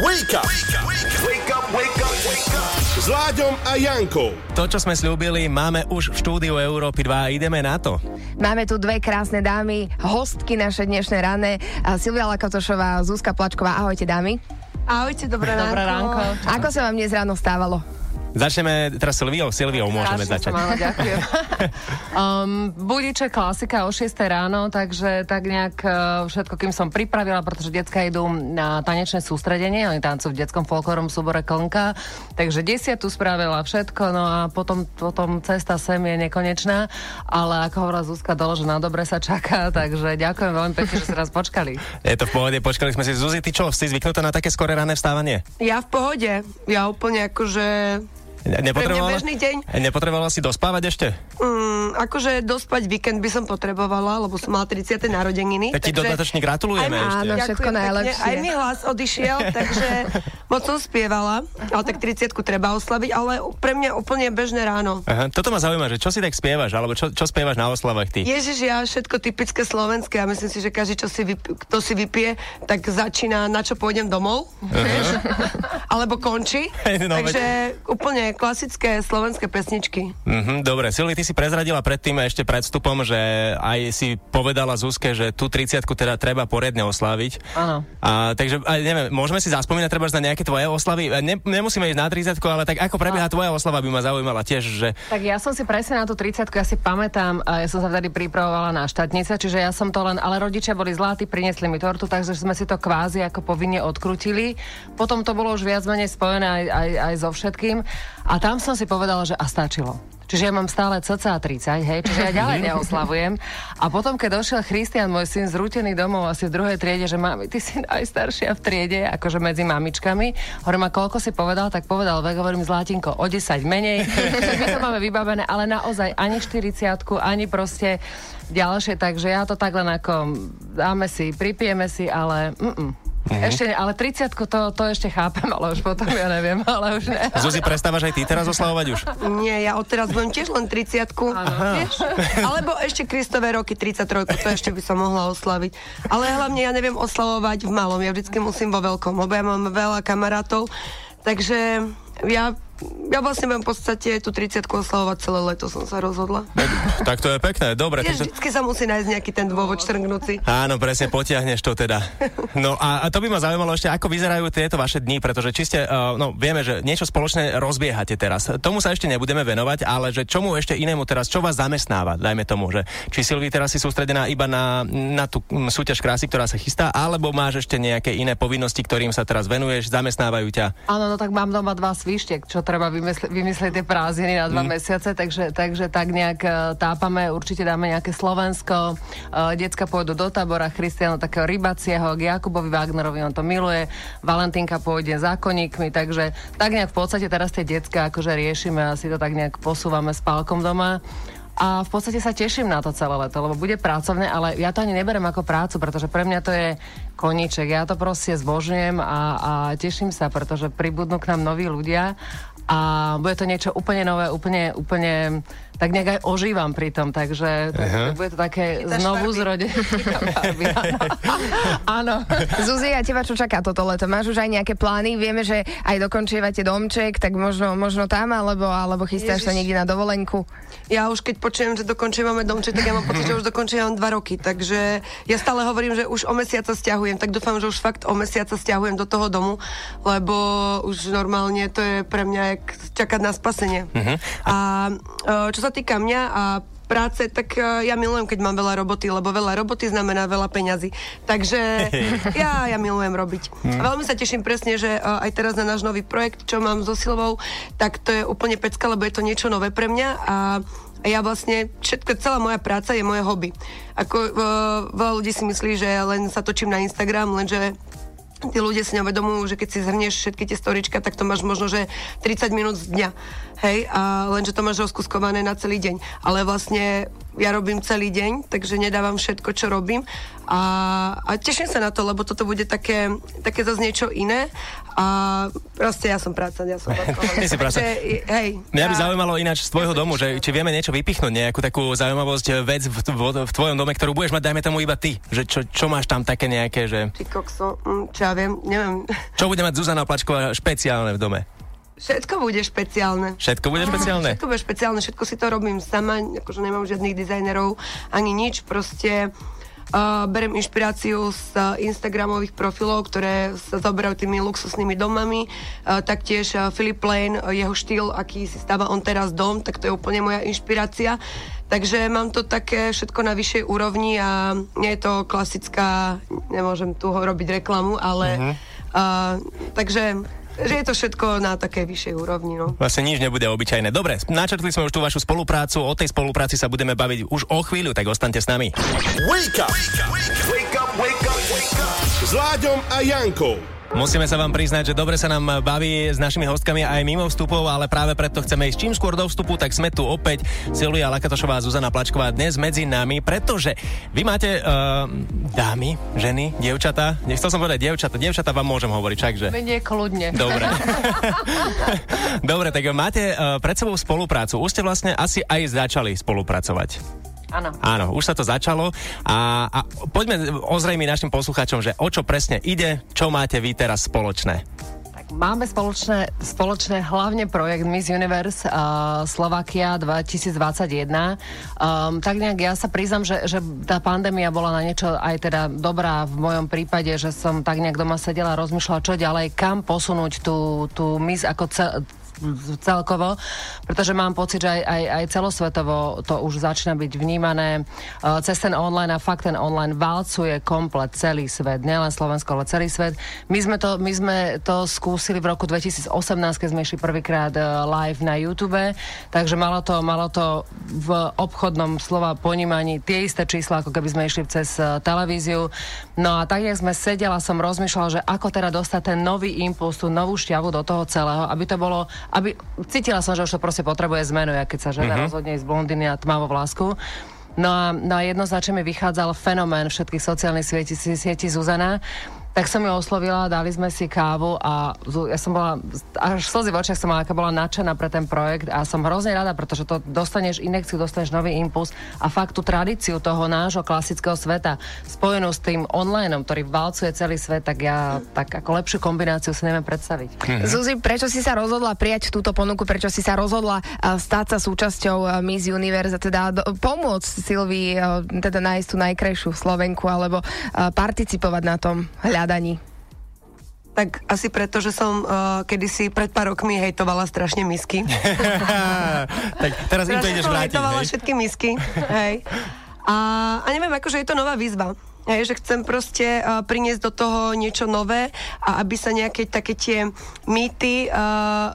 Wake up! Wake up, wake up, wake up! S Láďom a Jankou. To, čo sme slúbili, máme už v štúdiu Európy 2 a ideme na to. Máme tu dve krásne dámy, hostky naše dnešné rané. Silvia Lakatošová, Zuzka Plačková. Ahojte dámy. Ahojte, dobré, Dobré ránko. Ako sa vám dnes ráno stávalo? Začneme teraz Silviou. Silviou môžeme Strašne začať. mala, ďakujem. um, budiče klasika o 6 ráno, takže tak nejak uh, všetko, kým som pripravila, pretože decka idú na tanečné sústredenie, oni tancujú v detskom folklorom súbore Klnka, takže desiatu spravila všetko, no a potom, potom cesta sem je nekonečná, ale ako hovorila Zuzka dolo, že na dobre sa čaká, takže ďakujem veľmi pekne, že ste nás počkali. Je to v pohode, počkali sme si. Zuzi, ty čo, si zvyknutá na také skore rané vstávanie? Ja v pohode. Ja úplne akože... Nepotrebovala, bežný deň. nepotrebovala si dospávať ešte? Mm, akože dospať víkend by som potrebovala, lebo som mala 30. narodeniny. Tak ti dodatočne gratulujeme Aj- ešte. Áno, všetko najlepšie. Pekne. Aj mi hlas odišiel, takže moc som spievala, ale tak 30 treba oslaviť, ale pre mňa úplne bežné ráno. Aha, toto ma zaujíma, že čo si tak spievaš, alebo čo, čo spievaš na oslavách ty? Ježiš, ja všetko typické slovenské a myslím si, že každý, čo si vyp- kto si vypije, tak začína na čo pôjdem domov, vieš? alebo končí. No, Takže úplne klasické slovenské pesničky. Mhm, dobre, Silvi, ty si prezradila predtým ešte pred vstupom, že aj si povedala Zuzke, že tú 30 teda treba poriadne osláviť. Áno. A, takže, a, neviem, môžeme si zaspomínať treba na nejaké tvoje oslavy? Ne, nemusíme ísť na 30 ale tak ako prebieha tvoja oslava by ma zaujímala tiež, že... Tak ja som si presne na tú 30 ja si pamätám, a ja som sa vtedy pripravovala na štátnice, čiže ja som to len, ale rodičia boli zlatí, priniesli mi tortu, takže sme si to kvázi ako povinne odkrutili. Potom to bolo už viac menej spojené aj, aj, aj so všetkým. A tam som si povedala, že a stačilo. Čiže ja mám stále cca 30, hej, čiže ja ďalej neoslavujem. A potom, keď došiel Christian, môj syn zrútený domov asi v druhej triede, že mami, ty si najstaršia v triede, akože medzi mamičkami. Hovorím, a koľko si povedal, tak povedal vek, hovorím, Zlatinko, o 10 menej. My to máme vybavené, ale naozaj ani 40 ani proste ďalšie, takže ja to tak len ako dáme si, pripijeme si, ale mm-mm. Ešte, ne, ale 30 to, to ešte chápem, ale už potom ja neviem, ale už ne. Zuzi, prestávaš aj ty teraz oslavovať už? Nie, ja odteraz budem tiež len 30 vieš? Alebo ešte Kristové roky 33, to ešte by som mohla oslaviť. Ale hlavne ja neviem oslavovať v malom, ja vždycky musím vo veľkom, lebo ja mám veľa kamarátov, takže ja ja vlastne budem v podstate tú 30 oslavovať celé leto, som sa rozhodla. tak to je pekné, dobre. Ja takže- vždycky sa musí nájsť nejaký ten dôvod štrngnúci. Áno, presne, potiahneš to teda. No a, a to by ma zaujímalo ešte, ako vyzerajú tieto vaše dni, pretože či ste, uh, no vieme, že niečo spoločné rozbiehate teraz. Tomu sa ešte nebudeme venovať, ale že čomu ešte inému teraz, čo vás zamestnáva, dajme tomu, že či Silvi teraz si sústredená iba na, na tú mm, súťaž krásy, ktorá sa chystá, alebo máš ešte nejaké iné povinnosti, ktorým sa teraz venuješ, zamestnávajú ťa. Áno, no tak mám doma dva svištiek, čo treba vymysle, vymyslieť tie prázdniny na dva mm. mesiace, takže, takže tak nejak uh, tápame, určite dáme nejaké Slovensko, uh, decka pôjdu do tábora, Christiano takého rybacieho, k Jakubovi Wagnerovi, on to miluje, Valentínka pôjde za koníkmi, takže tak nejak v podstate teraz tie decka akože riešime a si to tak nejak posúvame s pálkom doma. A v podstate sa teším na to celé leto, lebo bude pracovné, ale ja to ani neberem ako prácu, pretože pre mňa to je koníček. Ja to proste zbožňujem a, a teším sa, pretože pribudnú k nám noví ľudia a bude to niečo úplne nové, úplne, úplne tak nejak aj ožívam pri tom, takže Aha. bude to také Chytáš znovu. Farby, áno. Zuzi, a teba čo čaká toto leto? Máš už aj nejaké plány? Vieme, že aj dokončievate domček, tak možno, možno tam, alebo, alebo chystáš sa Ježiš. niekde na dovolenku? Ja už keď počujem, že dokončívame domček, tak ja mám pocit, že už dokončívam dva roky. Takže ja stále hovorím, že už o mesiac sa stiahujem, tak dúfam, že už fakt o mesiac sa stiahujem do toho domu, lebo už normálne to je pre mňa jak čakať na spasenie. A e, čo sa týka mňa a práce, tak e, ja milujem, keď mám veľa roboty, lebo veľa roboty znamená veľa peňazí. Takže ja, ja milujem robiť. A veľmi sa teším presne, že e, aj teraz na náš nový projekt, čo mám so Silvou, tak to je úplne pecka, lebo je to niečo nové pre mňa a ja vlastne, všetko, celá moja práca je moje hobby. Ako uh, veľa ľudí si myslí, že len sa točím na Instagram, lenže tí ľudia si neuvedomujú, že keď si zhrnieš všetky tie storička, tak to máš možno, že 30 minút z dňa. Hej, a lenže to máš rozkuskované na celý deň. Ale vlastne ja robím celý deň, takže nedávam všetko, čo robím a, a teším sa na to, lebo toto bude také, také zase niečo iné a proste ja som práca, ja som Ty si práca. Hej. Mňa by zaujímalo ináč z tvojho ja domu, že či vieme niečo vypichnúť, nejakú takú zaujímavosť, eh, vec v, v, v tvojom dome, ktorú budeš mať, dajme tomu iba ty. Že čo, čo máš tam také nejaké, že... Ty kokso, mm, čo ja viem, neviem. Čo bude mať Zuzana Plačková špeciálne v dome? Všetko bude špeciálne. Všetko bude špeciálne? Všetko bude špeciálne, všetko si to robím sama, akože nemám žiadnych dizajnerov ani nič, proste uh, berem inšpiráciu z uh, Instagramových profilov, ktoré sa zaoberajú tými luxusnými domami, uh, taktiež uh, Philip Lane, uh, jeho štýl, aký si stáva on teraz dom, tak to je úplne moja inšpirácia. Takže mám to také všetko na vyššej úrovni a nie je to klasická, nemôžem tu robiť reklamu, ale uh-huh. uh, takže že je to všetko na takej vyššej úrovni. No. Vlastne nič nebude obyčajné. Dobre, načrtli sme už tú vašu spoluprácu, o tej spolupráci sa budeme baviť už o chvíľu, tak ostaňte s nami. Wake up! Wake up, wake up, wake up! S Láďom a Jankou. Musíme sa vám priznať, že dobre sa nám baví s našimi hostkami aj mimo vstupov, ale práve preto chceme ísť čím skôr do vstupu, tak sme tu opäť Silvia Lakatošová a Zuzana Plačková dnes medzi nami, pretože vy máte uh, dámy, ženy, dievčatá, nechcel som povedať dievčatá, dievčatá vám môžem hovoriť, však, že... Menej kľudne. Dobre. Dobre, tak máte uh, pred sebou spoluprácu. Už ste vlastne asi aj začali spolupracovať. Áno. Áno, už sa to začalo a, a poďme ozrejmi našim poslucháčom, že o čo presne ide, čo máte vy teraz spoločné. Tak máme spoločné, spoločné hlavne projekt Miss Universe uh, Slovakia 2021. Um, tak nejak ja sa priznam, že, že tá pandémia bola na niečo aj teda dobrá v mojom prípade, že som tak nejak doma sedela a rozmýšľala, čo ďalej, kam posunúť tú, tú Miss ako cel, celkovo, pretože mám pocit, že aj, aj, aj celosvetovo to už začína byť vnímané uh, cez ten online a fakt ten online valcuje komplet celý svet, nielen Slovensko, ale celý svet. My sme to, my sme to skúsili v roku 2018, keď sme išli prvýkrát uh, live na YouTube, takže malo to, malo to v obchodnom slova ponímaní tie isté čísla, ako keby sme išli cez uh, televíziu. No a tak, jak sme sedela, som rozmýšľala, že ako teda dostať ten nový impuls, tú novú šťavu do toho celého, aby to bolo aby cítila som, že už to proste potrebuje zmenu, ja keď sa žena uh-huh. rozhodne ísť z blondiny a tmavo vlásku. No a, no a jednoznačne mi vychádzal fenomén všetkých sociálnych sietí, sietí Zuzana, tak som ju oslovila, dali sme si kávu a ja som bola, až slzy v očiach som mala, aká bola nadšená pre ten projekt a som hrozne rada, pretože to dostaneš inekciu, dostaneš nový impuls a fakt tú tradíciu toho nášho klasického sveta spojenú s tým online, ktorý valcuje celý svet, tak ja tak ako lepšiu kombináciu si neviem predstaviť. Mhm. Zuzi, prečo si sa rozhodla prijať túto ponuku, prečo si sa rozhodla uh, stať sa súčasťou uh, Miss Universe a teda pomôcť Silvii uh, teda nájsť tú najkrajšiu Slovenku alebo participovať na tom hľadaní? Tak asi preto, že som uh, kedysi pred pár rokmi hejtovala strašne misky. tak teraz im to Strašne ideš vrátiť, hejtovala hej? všetky misky. hej. A, a neviem, akože je to nová výzva. Hej, že chcem proste uh, priniesť do toho niečo nové a aby sa nejaké také tie mýty, uh,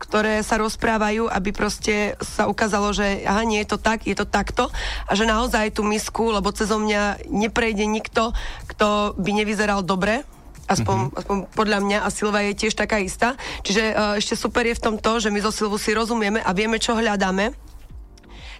ktoré sa rozprávajú, aby proste sa ukázalo, že aha, nie je to tak, je to takto a že naozaj tú misku, lebo cez mňa neprejde nikto, kto by nevyzeral dobre, Aspoň, mm-hmm. aspoň podľa mňa a Silva je tiež taká istá. Čiže uh, ešte super je v tom to, že my zo Silvu si rozumieme a vieme, čo hľadáme.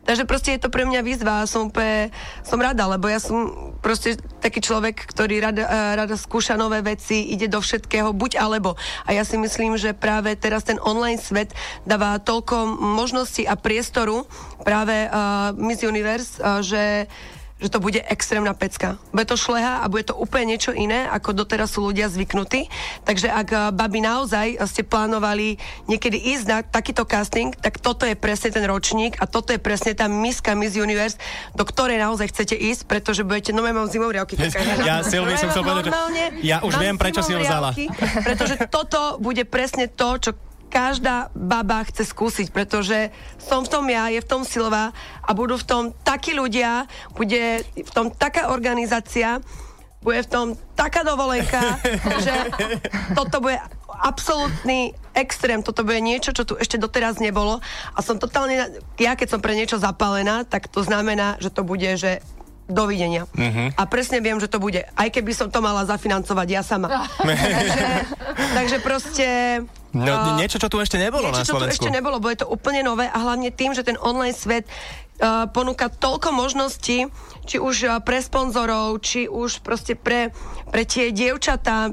Takže proste je to pre mňa výzva a som úplne, som rada, lebo ja som proste taký človek, ktorý rada, eh, rada skúša nové veci, ide do všetkého, buď alebo. A ja si myslím, že práve teraz ten online svet dáva toľko možností a priestoru práve uh, Miss Universe, uh, že že to bude extrémna pecka. Bude to šleha a bude to úplne niečo iné, ako doteraz sú ľudia zvyknutí. Takže ak uh, babi naozaj ste plánovali niekedy ísť na takýto casting, tak toto je presne ten ročník a toto je presne tá miska Miss Universe, do ktorej naozaj chcete ísť, pretože budete, no mám zimové riavky. Ja, Silvi, som chcel povedať, že ja už viem, prečo si ho vzala. Pretože toto bude presne to, čo každá baba chce skúsiť, pretože som v tom ja, je v tom Silva a budú v tom takí ľudia, bude v tom taká organizácia, bude v tom taká dovolenka, že toto bude absolútny extrém, toto bude niečo, čo tu ešte doteraz nebolo a som totálne, ja keď som pre niečo zapálená, tak to znamená, že to bude, že dovidenia. Mm-hmm. A presne viem, že to bude. Aj keby som to mala zafinancovať ja sama. takže, takže proste... No, a- niečo, čo tu ešte nebolo na niečo, čo tu Slovensku. ešte nebolo, bude to úplne nové a hlavne tým, že ten online svet uh, ponúka toľko možností, či už uh, pre sponzorov, či už proste pre, pre tie dievčatá,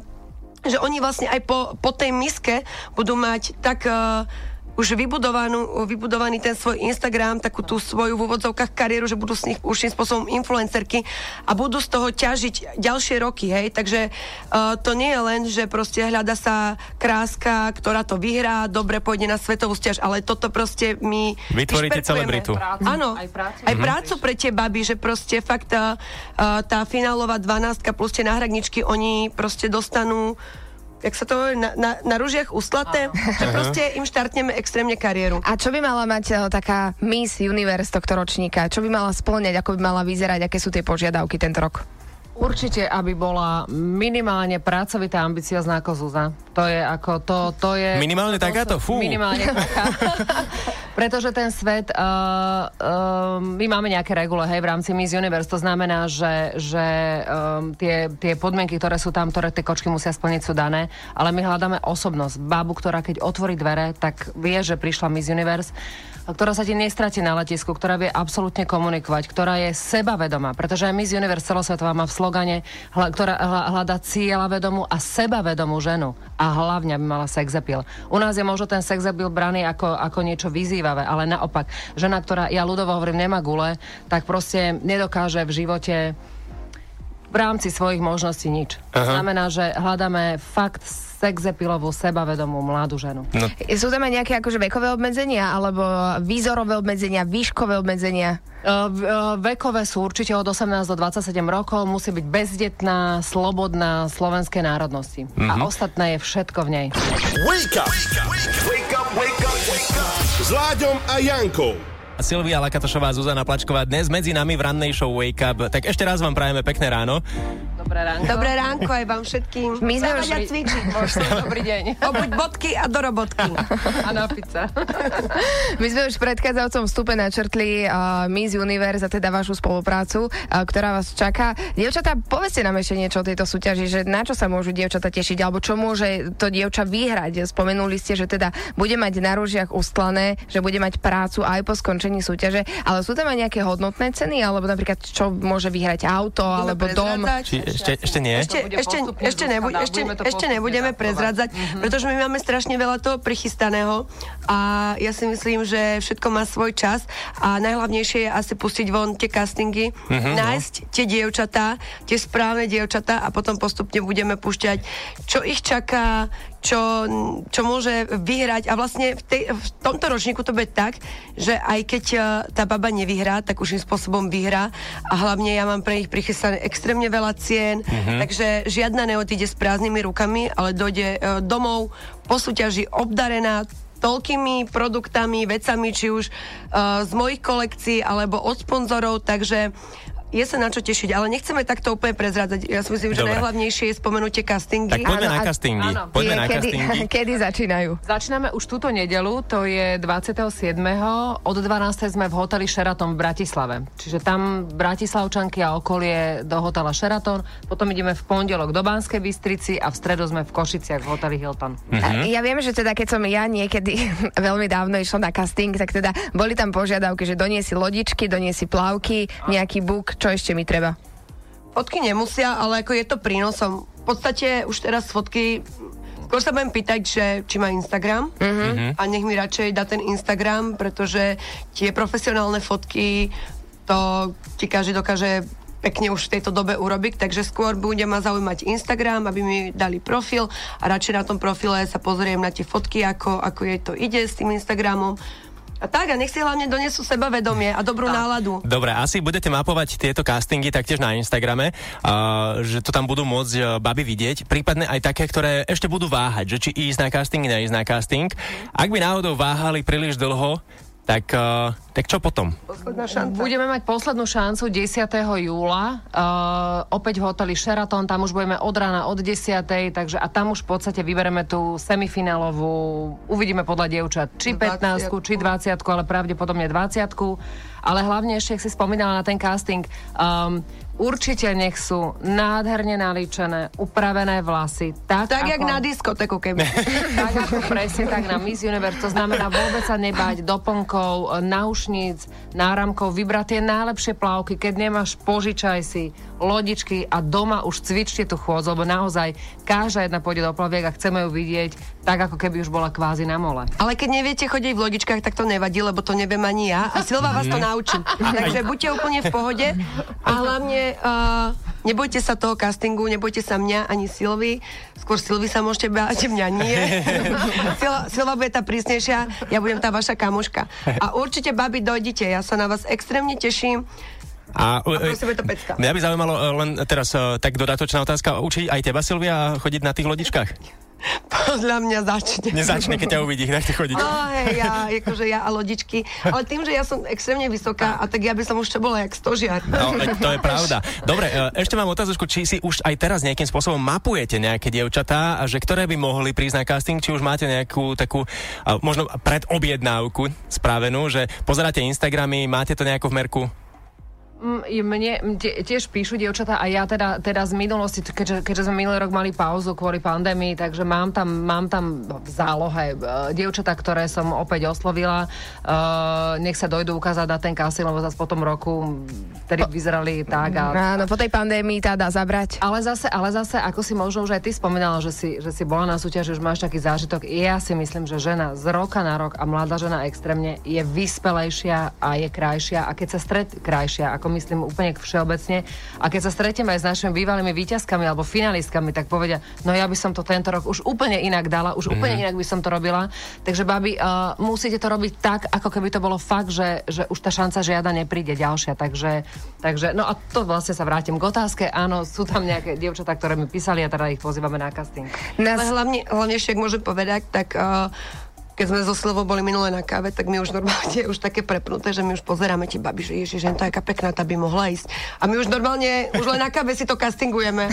že oni vlastne aj po, po tej miske budú mať tak... Uh, už vybudovanú, vybudovaný ten svoj Instagram, takú tú svoju v úvodzovkách kariéru, že budú s nich určitým spôsobom influencerky a budú z toho ťažiť ďalšie roky, hej. Takže uh, to nie je len, že proste hľada sa kráska, ktorá to vyhrá, dobre pôjde na svetovú stiaž, ale toto proste my Vytvoríte celebritu. Áno, Aj prácu. aj prácu pre tie baby, že proste fakt tá, tá finálová 12 plus tie náhradničky, oni proste dostanú jak sa to hovorí, na, na, na ružiach ústlaté, že proste im štartneme extrémne kariéru. A čo by mala mať eh, taká Miss Universe tohto ročníka? Čo by mala splňať, ako by mala vyzerať, aké sú tie požiadavky tento rok? Určite, aby bola minimálne pracovitá, ambiciozná ako Zuzá. To je ako, to, to je... Minimálne to takáto? Fú. Minimálne taká. Pretože ten svet, uh, uh, my máme nejaké regule, hej, v rámci Miss Universe, to znamená, že, že um, tie, tie podmienky, ktoré sú tam, ktoré tie kočky musia splniť, sú dané, ale my hľadáme osobnosť. Babu, ktorá keď otvorí dvere, tak vie, že prišla Miss Universe ktorá sa ti nestratí na letisku, ktorá vie absolútne komunikovať, ktorá je sebavedomá, pretože aj Miss Universe celosvetová má v slogane, hla, ktorá hľada cieľa vedomú a sebavedomú ženu. A hlavne by mala sex appeal. U nás je možno ten sex appeal braný ako, ako niečo vyzývavé, ale naopak, žena, ktorá, ja ľudovo hovorím, nemá gule, tak proste nedokáže v živote v rámci svojich možností nič. Aha. znamená, že hľadáme fakt sexepilovú, sebavedomú mladú ženu. No, Sú tam aj nejaké akože vekové obmedzenia, alebo výzorové obmedzenia, výškové obmedzenia? Uh, uh, vekové sú určite od 18 do 27 rokov, musí byť bezdetná, slobodná slovenskej národnosti. A ostatné je všetko v nej. Wake up! Wake up, wake up, wake up! S Láďom a Jankou. Silvia Lakatošová, Zuzana Plačková dnes medzi nami v rannej show Wake Up. Tak ešte raz vám prajeme pekné ráno. Dobré ránko. Dobré ránko aj vám všetkým. My sme už- a cvičiť. Dobrý deň. Obuď bodky a do robotky. A na pizza. My sme už v predchádzajúcom vstupe načrtli uh, Miss Universe a teda vašu spoluprácu, uh, ktorá vás čaká. Dievčatá, povedzte nám ešte niečo o tejto súťaži, že na čo sa môžu dievčatá tešiť, alebo čo môže to dievča vyhrať. Spomenuli ste, že teda bude mať na ružiach ustlané, že bude mať prácu aj po skončení súťaže, ale sú tam aj nejaké hodnotné ceny, alebo napríklad čo môže vyhrať auto, alebo dom. Či ešte, ešte nie? Ešte, ešte, ešte, dá, ešte, ešte nebudeme prezradzať, pretože my máme strašne veľa toho prichystaného a ja si myslím, že všetko má svoj čas a najhlavnejšie je asi pustiť von tie castingy, nájsť tie dievčatá, tie správne dievčatá a potom postupne budeme púšťať, čo ich čaká, čo, čo môže vyhrať. A vlastne v, tej, v tomto ročníku to bude tak, že aj keď eh, tá baba nevyhrá, tak už spôsobom vyhrá. A hlavne ja mám pre nich prichystané extrémne veľa cien, takže žiadna neodíde s prázdnymi rukami, ale dojde eh, domov po súťaži obdarená toľkými produktami, vecami, či už uh, z mojich kolekcií alebo od sponzorov, takže je sa na čo tešiť, ale nechceme takto úplne prezrádzať. Ja si myslím, že Dobre. najhlavnejšie je spomenúť tie castingy. Tak poďme Áno, na castingy. áno. Poďme Tie na kedy, castingy. kedy začínajú? Začíname už túto nedelu, to je 27. Od 12. sme v hoteli Sheraton v Bratislave. Čiže tam Bratislavčanky a okolie do hotela Sheraton. Potom ideme v pondelok do Banskej Bystrici a v stredu sme v Košiciach v hoteli Hilton. A Ja viem, že teda keď som ja niekedy veľmi dávno išla na casting, tak teda boli tam požiadavky, že doniesi lodičky, doniesi plavky, nejaký buk, čo ešte mi treba? Fotky nemusia, ale ako je to prínosom. V podstate už teraz fotky Skôr sa budem pýtať, že či má Instagram a nech mi radšej dá ten Instagram, pretože tie profesionálne fotky to ti každý dokáže pekne už v tejto dobe urobiť, takže skôr bude ma zaujímať Instagram, aby mi dali profil a radšej na tom profile sa pozriem na tie fotky, ako, ako jej to ide s tým Instagramom. A tak, a nech si hlavne donesú sebavedomie a dobrú náladu. Dobre, asi budete mapovať tieto castingy taktiež na Instagrame, uh, že to tam budú môcť uh, baby vidieť, prípadne aj také, ktoré ešte budú váhať, že či ísť na casting, neísť na casting. Ak by náhodou váhali príliš dlho, tak, uh, tak čo potom? Budeme mať poslednú šancu 10. júla, uh, opäť v hoteli Sheraton, tam už budeme od rána od 10. Takže a tam už v podstate vybereme tú semifinálovú, uvidíme podľa dievčat, či 15, 20. či 20, ale pravdepodobne 20. Ale hlavne ešte, ak si spomínala na ten casting, um, Určite nech sú nádherne nalíčené, upravené vlasy. Tak, Tak, ako, jak na diskotéku, keby. tak ako presne tak na Miss Universe. To znamená vôbec sa nebať doplnkov, náušníc, náramkov, vybrať tie najlepšie plavky. Keď nemáš, požičaj si lodičky a doma už cvičte tú chôdzu, lebo naozaj každá jedna pôjde do plaviek a chceme ju vidieť tak, ako keby už bola kvázi na mole. Ale keď neviete chodiť v lodičkách, tak to nevadí, lebo to neviem ani ja. A Silva vás to naučí. Takže buďte úplne v pohode a hlavne uh, nebojte sa toho castingu, nebojte sa mňa ani Silvy. Skôr Silvy sa môžete báť, mňa nie. Silva, Silva bude tá prísnejšia, ja budem tá vaša kamoška. A určite, babi, dojdite, ja sa na vás extrémne teším. A, A prosím, je to pecka. Mňa by zaujímalo e, len teraz e, tak dodatočná otázka. Učí aj teba, Silvia, chodiť na tých lodičkách? Podľa mňa začne. Nezačne, keď ťa uvidí, tak chodiť. No hej, ja, akože ja a lodičky. Ale tým, že ja som extrémne vysoká, a tak ja by som už čo bola jak stožiar. No, to je pravda. Dobre, e, ešte mám otázočku, či si už aj teraz nejakým spôsobom mapujete nejaké dievčatá, že ktoré by mohli prísť na casting, či už máte nejakú takú možno predobjednávku spravenú, že pozeráte Instagramy, máte to nejako v merku? Mm, Mne tiež píšu dievčatá a ja teda, teda z minulosti, keďže, keďže sme minulý rok mali pauzu kvôli pandémii, takže mám tam, mám tam v zálohe uh, dievčatá, ktoré som opäť oslovila. Uh, nech sa dojdu ukázať na ten casting, lebo zase po tom roku, ktorí vyzerali tak a Áno, po tej pandémii tá dá zabrať. ale zase, ale zase, ako si možno už aj ty spomínala, že si, že si bola na súťaži, už máš taký zážitok. Ja si myslím, že žena z roka na rok a mladá žena extrémne je vyspelejšia a je krajšia. A keď sa stret, krajšia, ako myslím úplne všeobecne, a keď sa stretieme aj s našimi bývalými výťazkami alebo finalistkami, tak povedia, no ja by som to tento rok už úplne inak dala, už úplne inak by som to robila. Takže babi, uh, musíte to robiť tak, ako keby to bolo fakt, že, že už tá šanca žiada nepríde ďalšia. Takže, takže, no a to vlastne sa vrátim k otázke. Áno, sú tam nejaké dievčatá, ktoré mi písali a teda ich pozývame na casting. Ale Nás, hlavne, hlavne ešte, ak môžem povedať, tak uh, keď sme so Silvou boli minule na káve, tak my už normálne už také prepnuté, že my už pozeráme ti babi, že ježiš, že to je aká pekná, tá by mohla ísť. A my už normálne, už len na káve si to castingujeme.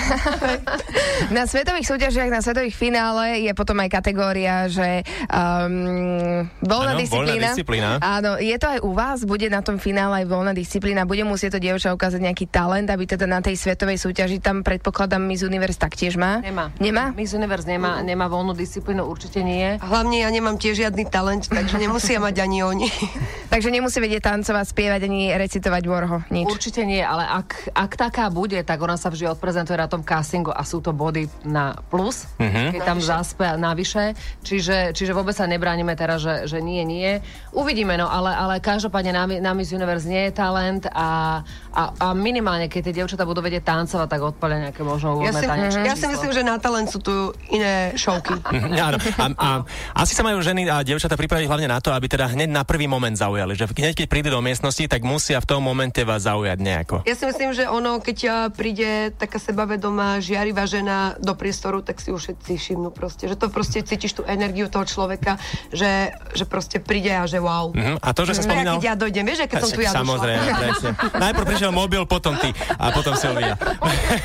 na svetových súťažiach, na svetových finále je potom aj kategória, že um, voľná Áno, voľná disciplína. disciplína. Áno, je to aj u vás? Bude na tom finále aj voľná disciplína? Bude musieť to dievča ukázať nejaký talent, aby teda na tej svetovej súťaži tam predpokladám Miss Universe taktiež má? Nemá. Nemá? Miss Universe nemá, nemá voľnú disciplínu, určite nie. A hlavne ja nemám tiež žiadny talent, takže nemusia mať ani oni. Takže nemusí vedieť tancovať, spievať ani recitovať Warho. Nič. Určite nie, ale ak, ak taká bude, tak ona sa vždy odprezentuje na tom castingu a sú to body na plus, keď tam zaspe navyše. Čiže, čiže vôbec sa nebránime teraz, že, že nie, nie. Uvidíme, no, ale, ale každopádne na, na Miss Universe nie je talent a, a, a minimálne, keď tie dievčatá budú vedieť tancovať, tak odpalia nejaké možno Ja si, tanečné ja si myslím, že na talent sú tu iné šovky. Mhm, Áno. A, a, asi sa majú ženy a dievčatá pripraviť hlavne na to, aby teda hneď na prvý moment zaujali. Že hneď keď prídu do miestnosti, tak musia v tom momente vás zaujať nejako. Ja si myslím, že ono, keď a, príde taká sebavedomá, žiarivá žena do priestoru, tak si už všetci všimnú proste. Že to proste cítiš tú energiu toho človeka, že, že proste príde a že wow. Mhm. A to, že sa No spomínal... keď ja dojdem, vieš, keď som tu ja. Samozrejme, presne. Najprv prišiel mobil, potom ty a potom Silvia.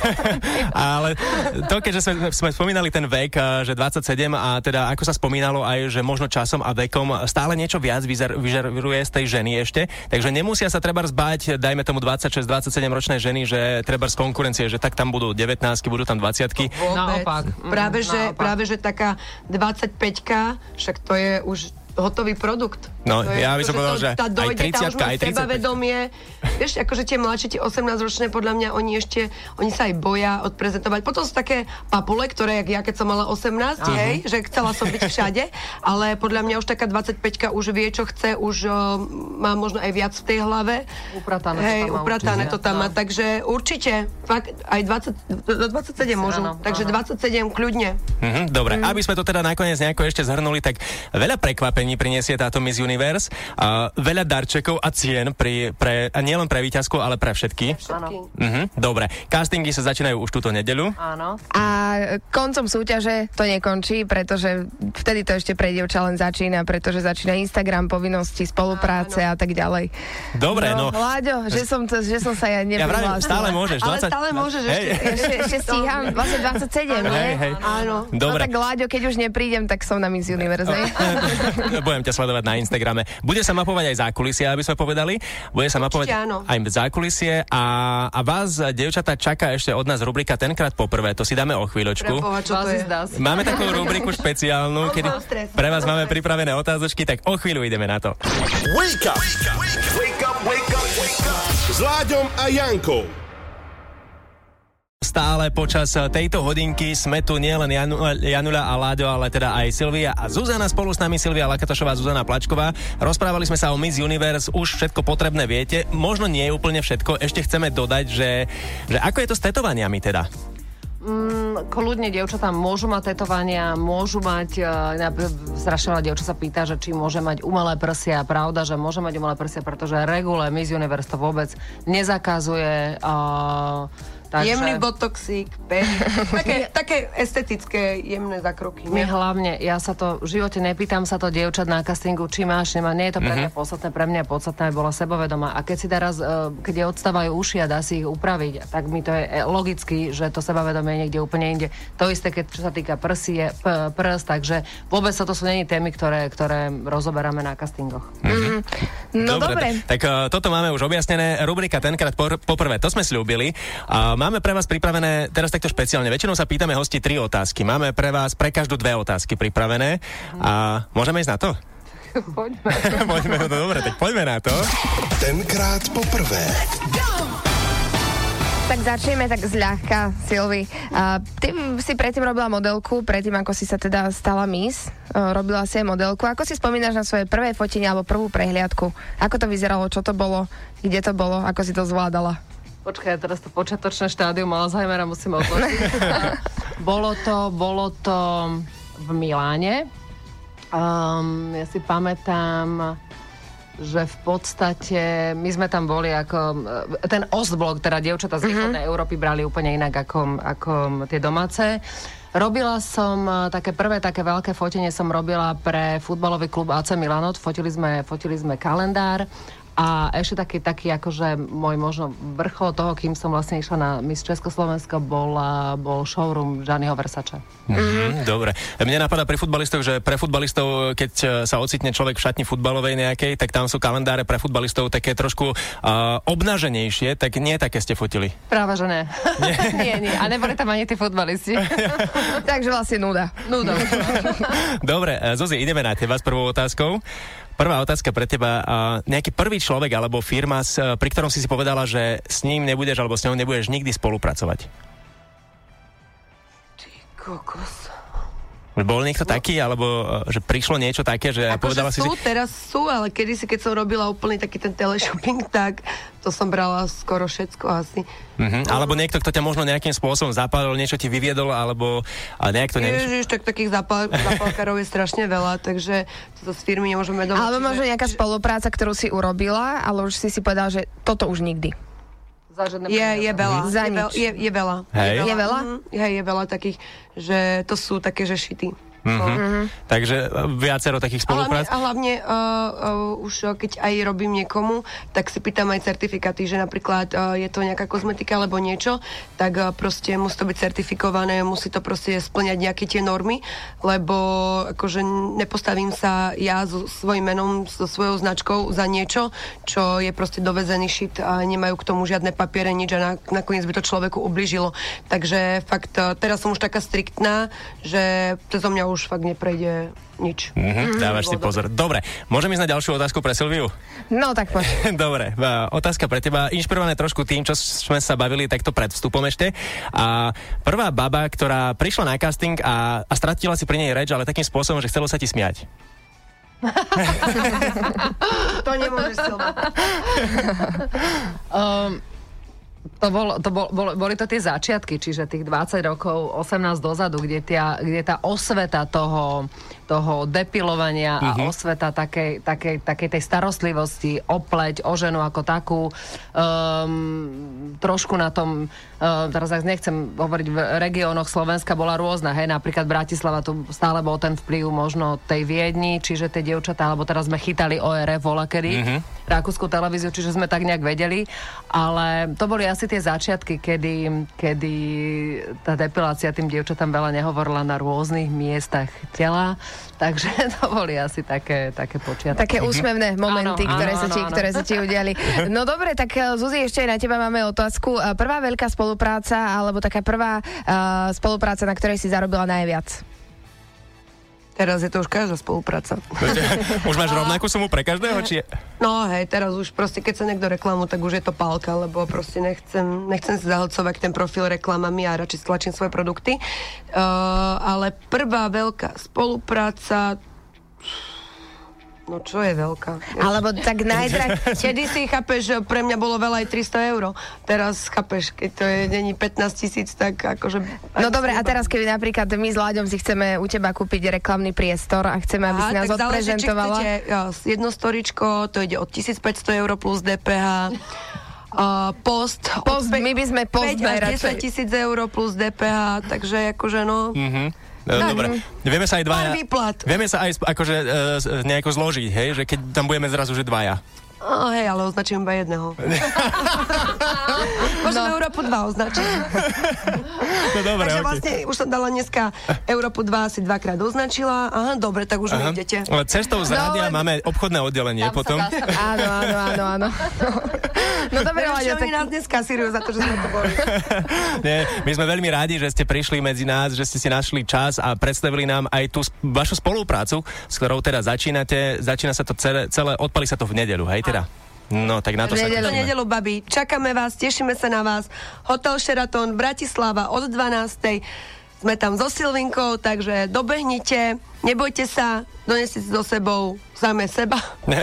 Ale to, keďže sme, sme spomínali ten vek, a že 27 a teda ako sa spomínalo aj, že možno časom a vekom stále niečo viac vyzer, vyžaruje z tej ženy ešte, takže nemusia sa treba zbať, dajme tomu 26-27 ročné ženy, že treba z konkurencie, že tak tam budú 19 budú tam 20 Vôbec. Naopak. Mm, Práve, že, naopak. práve, že taká 25 však to je už hotový produkt. No, to je, ja by som povedal, to, že tá aj dojde, tá už 30-ka, má aj 35. sebavedomie. Vieš, akože tie mladšie, tie 18-ročné, podľa mňa, oni ešte, oni sa aj boja odprezentovať. Potom sú také papule, ktoré, jak ja, keď som mala 18, hej, že chcela som byť všade, ale podľa mňa už taká 25 už vie, čo chce, už o, má možno aj viac v tej hlave. Upratané to hej, tam má upratané určite. to tam má, No. takže určite, fakt, aj 20, do 27 môžu, Áno, takže áno. 27 kľudne. Mhm, dobre, aby sme to teda nakoniec nejako ešte zhrnuli, tak veľa prekvapení prinesie táto Miss Universe, a veľa darčekov a cien pri, pre, a nielen pre víťazku, ale pre všetky. Áno. Mhm, dobre, castingy sa začínajú už túto nedeľu. Áno. A koncom súťaže to nekončí, pretože vtedy to ešte pre dievča len začína, pretože začína Instagram, povinnosti, spolupráce a tak ďalej. Dobre, no. Láďo, že som, to, že som sa ja Ja vravím, neprihlásila. stále môžeš. Ale 20, stále môžeš hej, ešte. Ešte, ešte stíham, vlastne 27, nie? Hej, hej. Áno. No Dobre. tak Láďo, keď už neprídem, tak som na Miss Universe? budem ťa sledovať na Instagrame. Bude sa mapovať aj zákulisie, aby sme povedali. Bude sa mapovať áno. aj zákulisie a, a vás, devčatá, čaká ešte od nás rubrika Tenkrát poprvé. To si dáme o chvíľočku. Preboha, čo to je? Máme takú rubriku špeciálnu, kedy pre vás Mám máme pripravené otázočky, tak o chvíľu ideme na to. Wake up! Wake up, wake up, wake up! S Láďom a Jankou. Stále počas eh, tejto hodinky sme tu nielen Janu, Janula a Láďo, ale teda aj Silvia a Zuzana spolu s nami, Silvia Lakatošová, Zuzana Plačková. Rozprávali sme sa o Miss Universe, už všetko potrebné viete. Možno nie je úplne všetko, ešte chceme dodať, že, že ako je to s tetovaniami teda? Mm, kľudne dievčatá môžu mať tetovania, môžu mať, uh, strašne veľa dievčat sa pýta, že či môže mať umelé prsia. Pravda, že môže mať umelé prsia, pretože regule Miss Universe to vôbec nezakazuje. Uh, takže... Jemný botoxík, také, také estetické, jemné zakroky. My hlavne, ja sa to v živote nepýtam sa to dievčat na castingu, či máš, nemá, nie je to pre mňa podstatné, pre mňa je podstatné, bola sebavedomá. A keď si teraz, eh, keď je odstávajú uši a dá si ich upraviť, tak mi to je eh, logicky, že to sebavedomie je niekde úplne inde. To isté, keď čo sa týka prsie, p- prs, takže vôbec toto sú není témy, ktoré, ktoré rozoberáme na castingoch. No dobre. Tak uh, toto máme už objasnené. Rubrika tenkrát por- poprvé, to sme slúbili. A máme pre vás pripravené teraz takto špeciálne. Väčšinou sa pýtame hosti tri otázky. Máme pre vás pre každú dve otázky pripravené. A môžeme ísť na to? Poďme. poďme, no dobre, tak poďme na to. Tenkrát poprvé. Tak začneme tak zľahka, Silvi. A ty si predtým robila modelku, predtým ako si sa teda stala Miss, uh, robila si aj modelku. Ako si spomínaš na svoje prvé fotenie alebo prvú prehliadku? Ako to vyzeralo, čo to bolo, kde to bolo, ako si to zvládala? Počkaj, teraz to počiatočné štádium Alzheimera musím odložiť. bolo to, bolo to v Miláne. Um, ja si pamätám, že v podstate my sme tam boli ako... e, Ten Ostblok, teda dievčatá z východnej Európy brali úplne inak ako, ako tie domáce. Robila som e, také prvé, také veľké fotenie som robila pre futbalový klub AC Milano. Fotili sme, fotili sme kalendár a ešte taký, taký akože môj možno vrchol toho, kým som vlastne išla na Miss Československo, bol, bol showroom Gianniho Versace. Mm-hmm, dobre. Mne napadá pri futbalistoch, že pre futbalistov, keď e, sa ocitne človek v šatni futbalovej nejakej, tak tam sú kalendáre pre futbalistov také trošku uh, obnaženejšie, tak nie také ste fotili. Práve, že ne. Nie. nie, nie. A neboli tam ani tí futbalisti. Takže vlastne nuda. Nudo. Dobre, e, Zuzi, ideme na teba s prvou otázkou. Prvá otázka pre teba. Nejaký prvý človek alebo firma, pri ktorom si si povedala, že s ním nebudeš alebo s ňou nebudeš nikdy spolupracovať? Kokos. Bol niekto taký, alebo uh, že prišlo niečo také, že Akože povedala si sú, si... teraz sú, ale kedysi, keď som robila úplný taký ten teleshopping, tak to som brala skoro všetko asi. Mhm, alebo niekto, kto ťa možno nejakým spôsobom zapálil, niečo ti vyviedol, alebo a nejak to nevieš. Ježiš, tak takých zapal- zapalkárov je strašne veľa, takže to z firmy nemôžeme domať. Alebo možno nejaká spolupráca, ktorú si urobila, ale už si si povedala, že toto už nikdy. Za žiadne Je, peniaze. je veľa. Za je, veľa nič. je, je veľa. Hej. Je veľa? Mhm, hej, je veľa takých, že to sú také, že šity. Mhm. Takže uh, viacero takých A hlavne, spoluprác. a hlavne uh, uh, už uh, keď aj robím niekomu, tak si pýtam aj certifikáty, že napríklad uh, je to nejaká kozmetika alebo niečo, tak uh, proste musí to byť certifikované, musí to proste splňať nejaké tie normy, lebo akože nepostavím sa ja so svojím menom, so svojou značkou za niečo, čo je proste dovezený šit a nemajú k tomu žiadne papiere, nič a na, nakoniec by to človeku ubližilo. Takže fakt, uh, teraz som už taká striktná, že to zo mňa už fakt neprejde nič. Mhm, dávaš si pozor. Dobre, môžem ísť na ďalšiu otázku pre Silviu? No tak poď. Dobre, a otázka pre teba, inšpirované trošku tým, čo sme sa bavili takto pred vstupom ešte. A prvá baba, ktorá prišla na casting a, a stratila si pri nej reč, ale takým spôsobom, že chcelo sa ti smiať. To nemôžeš silba. Um, to, bol, to bol, bol, boli to tie začiatky, čiže tých 20 rokov, 18 dozadu, kde, tia, kde tá osveta toho, toho depilovania mm-hmm. a osveta takej, takej, takej tej starostlivosti o pleť, o ženu ako takú, um, trošku na tom, uh, teraz ak nechcem hovoriť v regiónoch Slovenska, bola rôzna, hej, napríklad Bratislava, tu stále bol ten vplyv možno tej Viedni, čiže tie dievčatá, alebo teraz sme chytali ORF vola kedy, mm-hmm. rakúsku televíziu, čiže sme tak nejak vedeli, ale to boli asi tie začiatky, kedy, kedy tá depilácia tým dievčatám veľa nehovorila na rôznych miestach tela, takže to boli asi také, také počiatky. Také úsmevné momenty, Áno, ktoré, áno, sa ti, áno, ktoré sa ti udiali. No dobre, tak eh, Zuzi, ešte aj na teba máme otázku. Eh, Prvá veľká spolupráca, alebo taká prvá uh, spolupráca, na ktorej si zarobila najviac? Teraz je to už každá spolupráca. Už máš rovnakú sumu pre každého, či je... No hej, teraz už proste, keď sa niekto reklamu, tak už je to pálka, lebo proste nechcem, nechcem si zahlcovať ten profil reklamami a radšej stlačím svoje produkty. Uh, ale prvá veľká spolupráca No čo je veľká? Alebo tak najdrah... Kedy si chápeš, že pre mňa bolo veľa aj 300 eur. Teraz chápeš, keď to je není 15 tisíc, tak akože... No dobre, a teraz keby napríklad my s Láďom si chceme u teba kúpiť reklamný priestor a chceme, aby si nás tak záleží, či odprezentovala. chcete jedno storičko, to ide od 1500 eur plus DPH. Uh, post. Post, my by sme post 5 až najradšej. 10 tisíc eur plus DPH, takže akože no... Mhm. E, Tak, Dobre, vieme sa aj dvaja... Pár výplat. Vieme sa aj akože e, nejako zložiť, hej, že keď tam budeme zrazu, že dvaja. Oh, hej, ale označím iba jedného. Môžeme no. Európu 2 označiť. No dobre, Takže okej. vlastne už som dala dneska Európu 2 asi dvakrát označila. Aha, dobre, tak už mi idete. Ale cestou z No, rádia len- máme obchodné oddelenie potom. dá sa- Áno, áno, áno, áno. No dobre, oni tak... nás dnes kasírujú za to, že sme to boli. Nie, my sme veľmi rádi, že ste prišli medzi nás, že ste si našli čas a predstavili nám aj tú vašu spoluprácu, s ktorou teda začínate. Začína sa to celé, celé odpali sa to v nedeľu, hej teda? No, tak na to V sa tešíme. nedelu, babi. Čakáme vás, tešíme sa na vás. Hotel Sheraton, Bratislava od 12. Sme tam so Silvinkou, takže dobehnite, nebojte sa, doneste si so sebou same seba.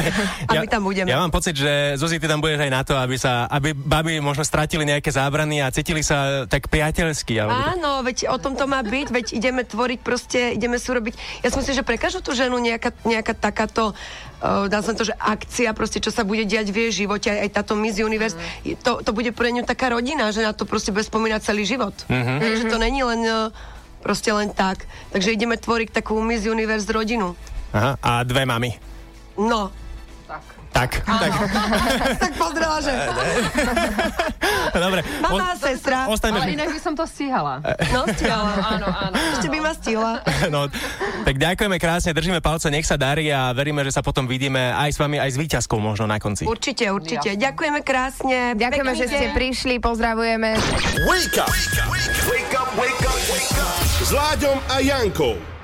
A my tam budeme. Ja mám pocit, že Zuzi, ty tam budeš aj na to, aby sa, aby baby možno stratili nejaké zábrany a cítili sa tak priateľsky. Alebo. Áno, veď o tom to má byť, veď ideme tvoriť proste, ideme si urobiť, ja si myslím, že pre každú tú ženu nejaká, nejaká takáto, uh, nazvem to, že akcia proste, čo sa bude diať v jej živote, aj, aj táto Miss Universe, mm. to, to bude pre ňu taká rodina, že na to proste bude spomínať celý život. Mm-hmm. Hej, že to není len uh, proste len tak. Takže ideme tvoriť takú Miss Universe rodinu. Aha, a dve mamy. No, Tak, tak. tak pozdrava, že Dobre. mama a sestra. Ostajme, Ale inak by som to stíhala. No, stihla. Áno, áno. Ešte by ma stihla. No, tak ďakujeme krásne, držíme palce, nech sa darí a veríme, že sa potom vidíme aj s vami, aj s víťazkou možno na konci. Určite, určite. Ďakujeme krásne. Ďakujeme, že ste prišli, pozdravujeme. Wake up! Wake up, wake up, wake up! S Láďom a Jankou.